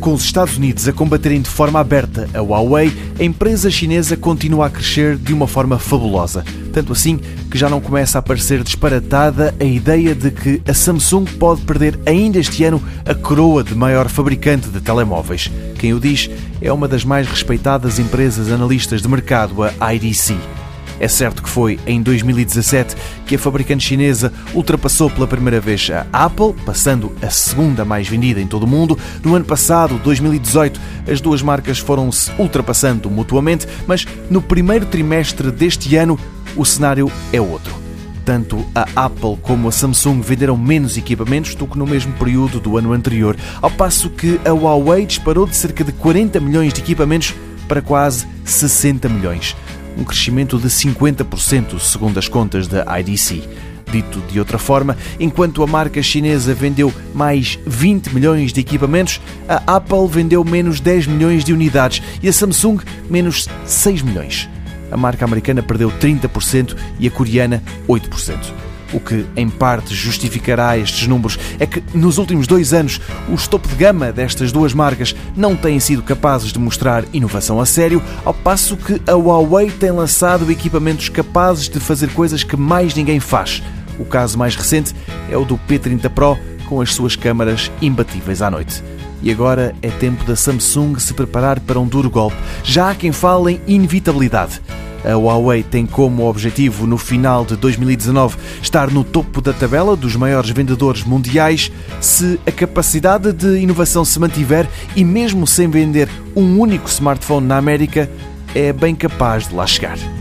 com os Estados Unidos a combaterem de forma aberta a Huawei, a empresa chinesa continua a crescer de uma forma fabulosa. Tanto assim que já não começa a parecer disparatada a ideia de que a Samsung pode perder ainda este ano a coroa de maior fabricante de telemóveis. Quem o diz é uma das mais respeitadas empresas analistas de mercado, a IDC. É certo que foi em 2017 que a fabricante chinesa ultrapassou pela primeira vez a Apple, passando a segunda mais vendida em todo o mundo. No ano passado, 2018, as duas marcas foram-se ultrapassando mutuamente, mas no primeiro trimestre deste ano o cenário é outro. Tanto a Apple como a Samsung venderam menos equipamentos do que no mesmo período do ano anterior, ao passo que a Huawei disparou de cerca de 40 milhões de equipamentos para quase 60 milhões um crescimento de 50%, segundo as contas da IDC. Dito de outra forma, enquanto a marca chinesa vendeu mais 20 milhões de equipamentos, a Apple vendeu menos 10 milhões de unidades e a Samsung menos 6 milhões. A marca americana perdeu 30% e a coreana 8%. O que, em parte, justificará estes números é que, nos últimos dois anos, os topo de gama destas duas marcas não têm sido capazes de mostrar inovação a sério, ao passo que a Huawei tem lançado equipamentos capazes de fazer coisas que mais ninguém faz. O caso mais recente é o do P30 Pro, com as suas câmaras imbatíveis à noite. E agora é tempo da Samsung se preparar para um duro golpe. Já há quem fale em inevitabilidade. A Huawei tem como objetivo, no final de 2019, estar no topo da tabela dos maiores vendedores mundiais. Se a capacidade de inovação se mantiver e mesmo sem vender um único smartphone na América, é bem capaz de lá chegar.